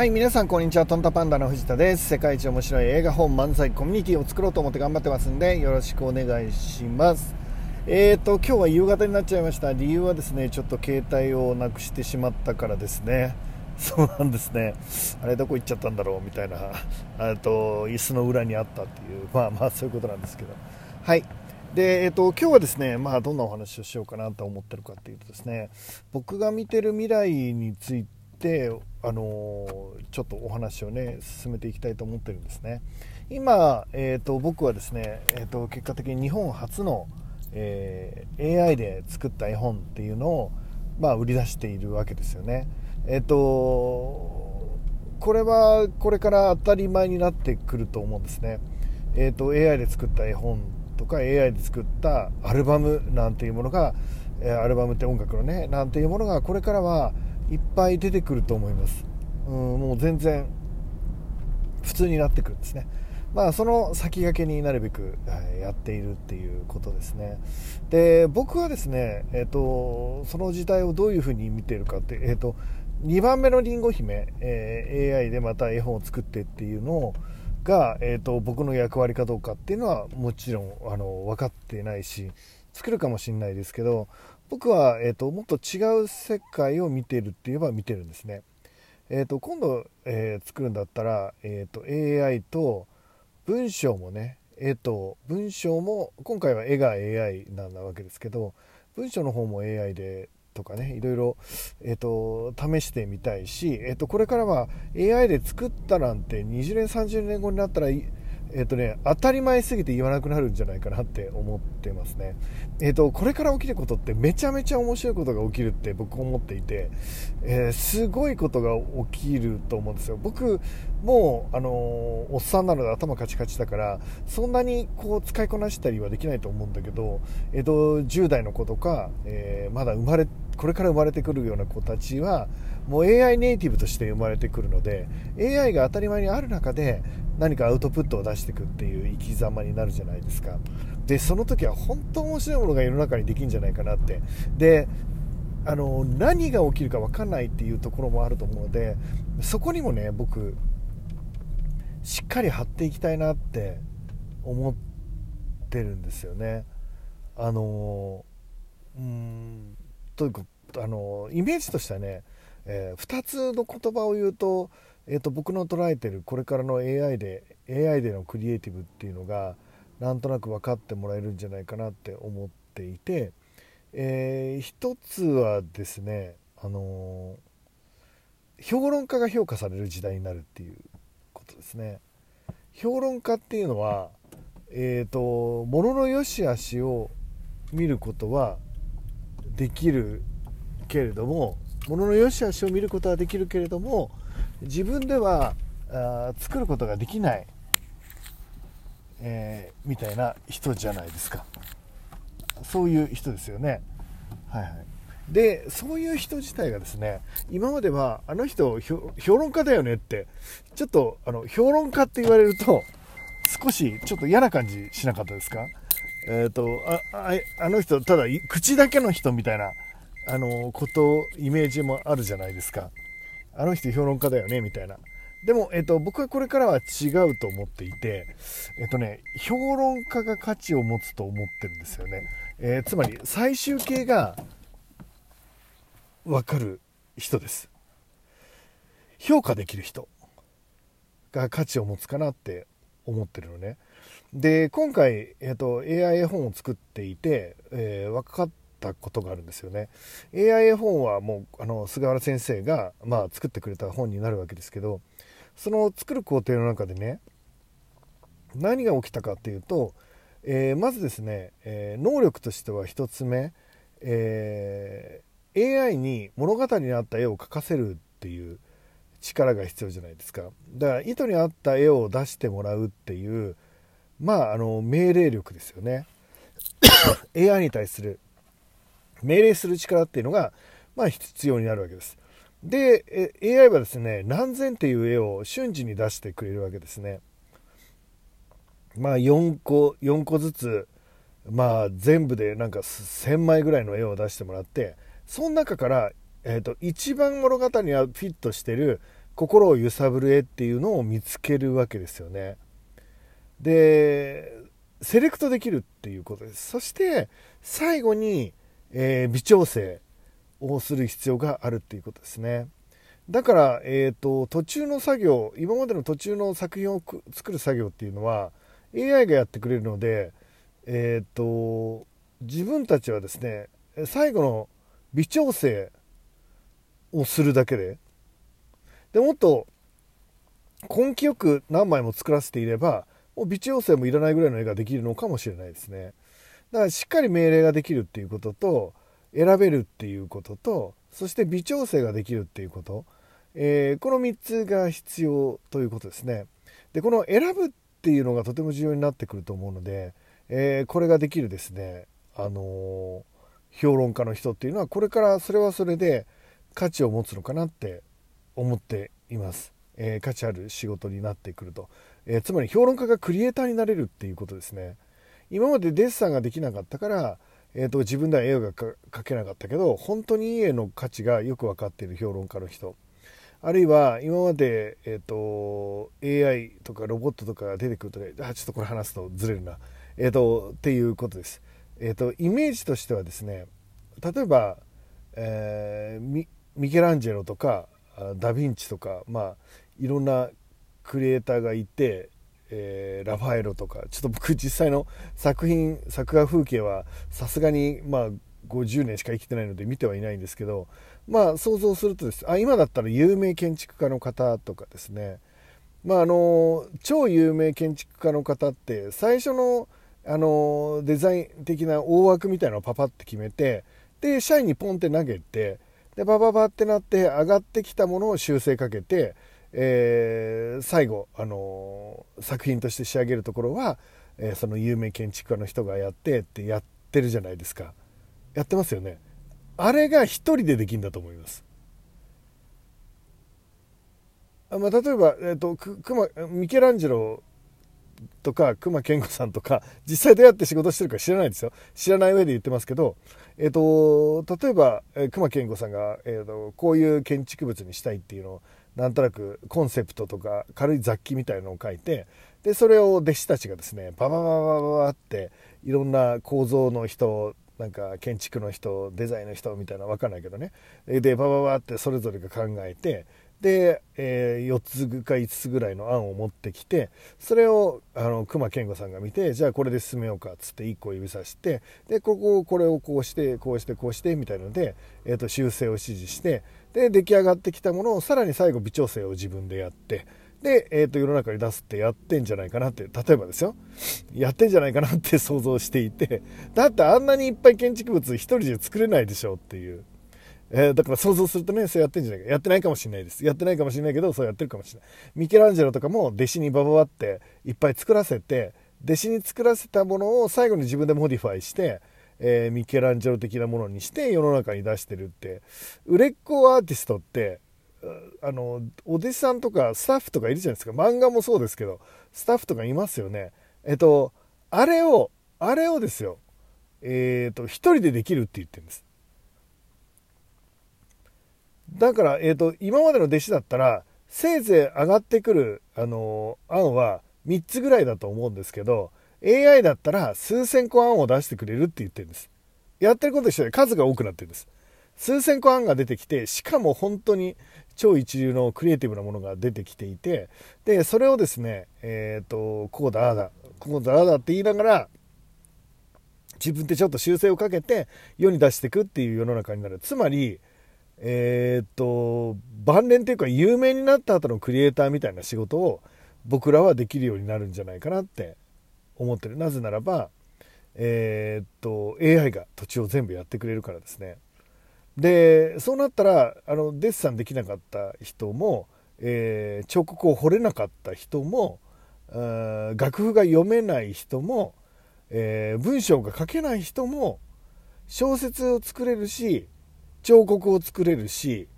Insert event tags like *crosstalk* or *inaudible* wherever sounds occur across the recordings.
はい皆さんこんにちはトンタパンダの藤田です。世界一面白い映画本漫才コミュニティを作ろうと思って頑張ってますんでよろしくお願いします。えーと今日は夕方になっちゃいました。理由はですねちょっと携帯をなくしてしまったからですね。*laughs* そうなんですね。あれどこ行っちゃったんだろうみたいな。あと椅子の裏にあったっていう。*laughs* まあまあそういうことなんですけど。はい。で、えっと、今日はですね、まあ、どんなお話をしようかなと思ってるかっていうとですね、僕が見てる未来について、あのちょっとお話をね、進めていきたいと思ってるんですね。今、えっと、僕はですね、えっと、結果的に日本初の、えー、AI で作った絵本っていうのを、まあ、売り出しているわけですよね。えっと、これはこれから当たり前になってくると思うんですね。えっと、AI で作った絵本とか AI で作ったアルバムなんていうものがアルバムって音楽のねなんていうものがこれからはいっぱい出てくると思います。うんもう全然普通になってくるんですね。まあその先駆けになるべくやっているっていうことですね。で僕はですねえっ、ー、とその時代をどういうふうに見ているかってえっ、ー、と2番目のりんご姫、えー、AI でまた絵本を作ってっていうのをが、えーと、僕の役割かどうかっていうのはもちろんあの分かってないし作るかもしれないですけど僕は、えーと、もっと違う世界を見てるって言えば見てるんですね。えーと、今度、えー、作るんだったら、えー、と AI と文章もね絵と文章も今回は絵が AI なんだわけですけど文章の方も AI でとかねいろいろ、えーと、試してみたいし、えーと、これからは AI で作ったなんて20年30年後になったらえーとね、当たり前すぎて言わなくなるんじゃないかなって思ってますね、えーと、これから起きることってめちゃめちゃ面白いことが起きるって僕思っていて、えー、すごいことが起きると思うんですよ。僕もう、あの、おっさんなので頭カチカチだからそんなにこう使いこなしたりはできないと思うんだけど、えーと、10代の子とか、え、まだ生まれこれから生まれてくるような子たちはもう AI ネイティブとして生まれてくるので AI が当たり前にある中で何かアウトプットを出していくっていう生き様になるじゃないですか。でその時は本当面白いものが世の中にできるんじゃないかなって。であの何が起きるか分かんないっていうところもあると思うのでそこにもね僕しっかり張っていきたいなって思ってるんですよね。あのうんというかあのイメージとしてはね、えー、2つの言葉を言うとえーと、僕の捉えてるこれからの AI で AI でのクリエイティブっていうのがなんとなく分かってもらえるんじゃないかなって思っていて、えー、一つはですね、あのー、評論家が評価される時代になるっていうことですね。評論家っていうのは、えーと、ものの良し悪しを見ることはできるけれどもものの良し悪しを見ることはできるけれども自分ではあ作ることができない、えー、みたいな人じゃないですか。そういう人ですよね。はいはい。でそういう人自体がですね今まではあの人評論家だよねってちょっとあの評論家って言われると少しちょっと嫌な感じしなかったですか？えっ、ー、とああの人ただ口だけの人みたいなあのことイメージもあるじゃないですかあの人評論家だよね、みたいな。でも、えっと、僕はこれからは違うと思っていて、えっとね、評論家が価値を持つと思ってるんですよね。え、つまり、最終形がわかる人です。評価できる人が価値を持つかなって思ってるのね。で、今回、えっと、AI 絵本を作っていて、えー、分かったことがあるんですよね AI 絵本はもうあの菅原先生が、まあ、作ってくれた本になるわけですけどその作る工程の中でね何が起きたかっていうと、えー、まずですね、えー、能力としては1つ目、えー、AI に物語に合った絵を描かせるっていう力が必要じゃないですかだから意図に合った絵を出してもらうっていうまああの命令力ですよね *coughs* AI に対する命令する力っていうのが、まあ、必要になるわけです。で、AI はですね、何千っていう絵を瞬時に出してくれるわけですね。まあ、4個、4個ずつ、まあ、全部でなんか1000枚ぐらいの絵を出してもらって、その中から、えーと、一番物語にはフィットしてる心を揺さぶる絵っていうのを見つけるわけですよね。でセレクトできるっていうことですそして最後に、えー、微調整をする必要があるっていうことですねだから、えーと、途中の作業今までの途中の作品を作る作業っていうのは AI がやってくれるので、えーと自分たちはですね最後の微調整をするだけで。でもっと根気よく何枚も作らせていればもう微調整もいらないぐらいの絵ができるのかもしれないですね。だからしっかり命令ができるっていうことと選べるっていうこととそして微調整ができるっていうこと、えー、この3つが必要ということですね。でこの選ぶっていうのがとても重要になってくると思うので、えー、これができるですね。あのー、評論家の人っていうのはこれからそれはそれで価値を持つのかなって思っています、えー、価値ある仕事になってくると、えー、つまり評論家がクリエイターになれるっていうことですね。今までデッサンができなかったから、えーと、自分では絵が描けなかったけど本当にいい絵の価値がよく分かっている評論家の人。あるいは今まで、えーと、AI とかロボットとかが出てくるとねあちょっとこれ話すとずれるな、えーと、っていうことです、えー、とイメージとしてはですね例えば、えー、ミケランジェロとかダ・ヴィンチとか、まあ、いろんなクリエイターがいて、えー、ラファエロとかちょっと僕実際の作品作画風景はさすがにまあ50年しか生きてないので見てはいないんですけどまあ想像するとです。あ今だったら有名建築家の方とかですね。まああの超有名建築家の方って最初のあのデザイン的な大枠みたいなのをパパって決めてで社員にポンって投げてでバババってなって上がってきたものを修正かけて、えー、最後、あのー、作品として仕上げるところは、えー、その有名建築家の人がやってってやってるじゃないですか。やってますよね。あれが一人でできるんだと思います。あ、まあ、例えば、えーと、とミケランジェロとか隈研吾さんとか実際どうやって仕事してるか知らないですよ。知らない上で言ってますけど、えーと、例えば隈研吾さんが、えーと、こういう建築物にしたいっていうのをなんとなくコンセプトとか軽い雑記みたいのを書いてでそれを弟子たちがですねババババババっていろんな構造の人なんか建築の人デザインの人みたいなわかんないけどね。でバババってそれぞれが考えてで、えー、4つか5つぐらいの案を持ってきてそれをあの隈研吾さんが見てじゃあこれで進めようかっつって1個指さしてでこここれをこうしてこうしてこうしてみたいので、えー、と修正を指示してで出来上がってきたものをさらに最後微調整を自分でやってで、えー、と世の中に出すってやってんじゃないかなって例えばですよやってんじゃないかなって想像していてだってあんなにいっぱい建築物1人で作れないでしょっていう。えー、だから想像するとね、そうやってんじゃないか。やってないかもしれないです。やってないかもしれないけど、そうやってるかもしれない。ミケランジェロとかも弟子にバババっていっぱい作らせて、弟子に作らせたものを最後に自分でモディファイして、えー、ミケランジェロ的なものにして世の中に出してるって、売れっ子アーティストって、あの、お弟子さんとかスタッフとかいるじゃないですか。漫画もそうですけど、スタッフとかいますよね。えっと、あれを、あれをですよ、えっ、と、一人でできるって言ってるんです。だから、えーと、今までの弟子だったらせいぜい上がってくる、あのー、案は3つぐらいだと思うんですけど AI だったら数千個案を出してくれるって言ってるんです。やってること一緒で数が多くなってるんです。数千個案が出てきてしかも本当に超一流のクリエイティブなものが出てきていてでそれをですねえっ、ー、とこうだああだこうだああだって言いながら自分でちょっと修正をかけて世に出していくっていう世の中になる。つまりえー、っと晩年っていうか有名になった後のクリエイターみたいな仕事を僕らはできるようになるんじゃないかなって思ってる。なぜならばえー、っと AI が土地を全部やってくれるからですね。でそうなったらあのデッサンできなかった人も、えー、彫刻を彫れなかった人も楽譜が読めない人も、えー、文章が書けない人も小説を作れるし彫刻を作れるし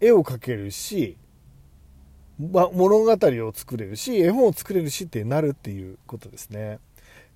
絵を描けるし、ま、物語を作れるし絵本を作れるしってなるっていうことですね。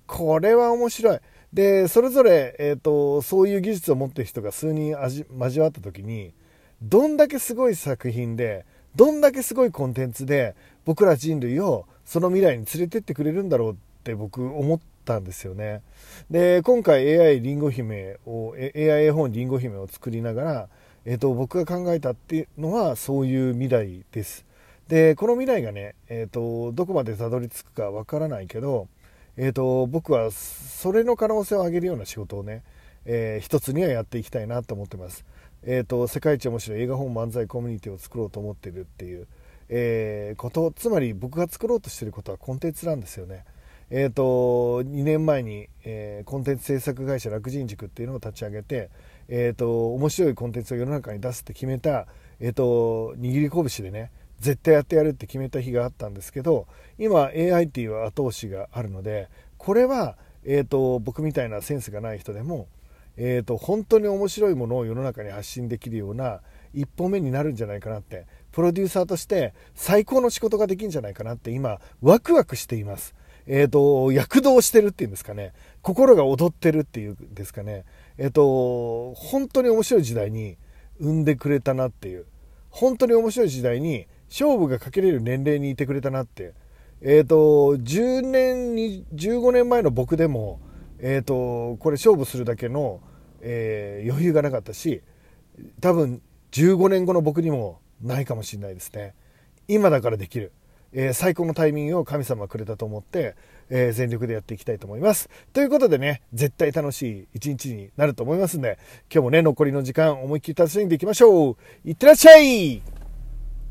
これは面白い。でそれぞれ、えーと、そういう技術を持ってる人が数人交わった時にどんだけすごい作品でどんだけすごいコンテンツで僕ら人類をその未来に連れてってくれるんだろうって僕思ってたんですよね。で、今回 AI リンゴ姫を、AI 絵本リンゴ姫を作りながら、えっ、と、僕が考えたっていうのはそういう未来です。で、この未来がね、えっ、と、どこまでたどり着くかわからないけど、えっ、と、僕はそれの可能性を上げるような仕事をね、えー、一つにはやっていきたいなと思ってます。えっ、と、世界一面白い映画本漫才コミュニティを作ろうと思ってるっていう、えー、ことつまり僕が作ろうとしてることはコンテンツなんですよね。えーと、2年前に、えー、コンテンツ制作会社楽人塾っていうのを立ち上げて、えーと、面白いコンテンツを世の中に出すって決めた、えーと、握り拳でね絶対やってやるって決めた日があったんですけど今 AI っていう後押しがあるのでこれは、えー、と僕みたいなセンスがない人でも、えー、と本当に面白いものを世の中に発信できるような一歩目になるんじゃないかなってプロデューサーとして最高の仕事ができるんじゃないかなって今ワクワクしています。えっ、ー、と、躍動してるっていうんですかね。心が踊ってるっていうんですかね。えっ、ー、と、本当に面白い時代に生んでくれたなっていう。本当に面白い時代に勝負がかけれる年齢にいてくれたなって。えっ、ー、と、10年に、15年前の僕でも、えっ、と、これ勝負するだけの、え余裕がなかったし、多分15年後の僕にもないかもしれないですね。今だからできる。えー、最高のタイミングを神様くれたと思って、えー、全力でやっていきたいと思います。ということでね、絶対楽しい一日になると思いますんで、今日もね、残りの時間思いっきり楽しんでいきましょういってらっしゃい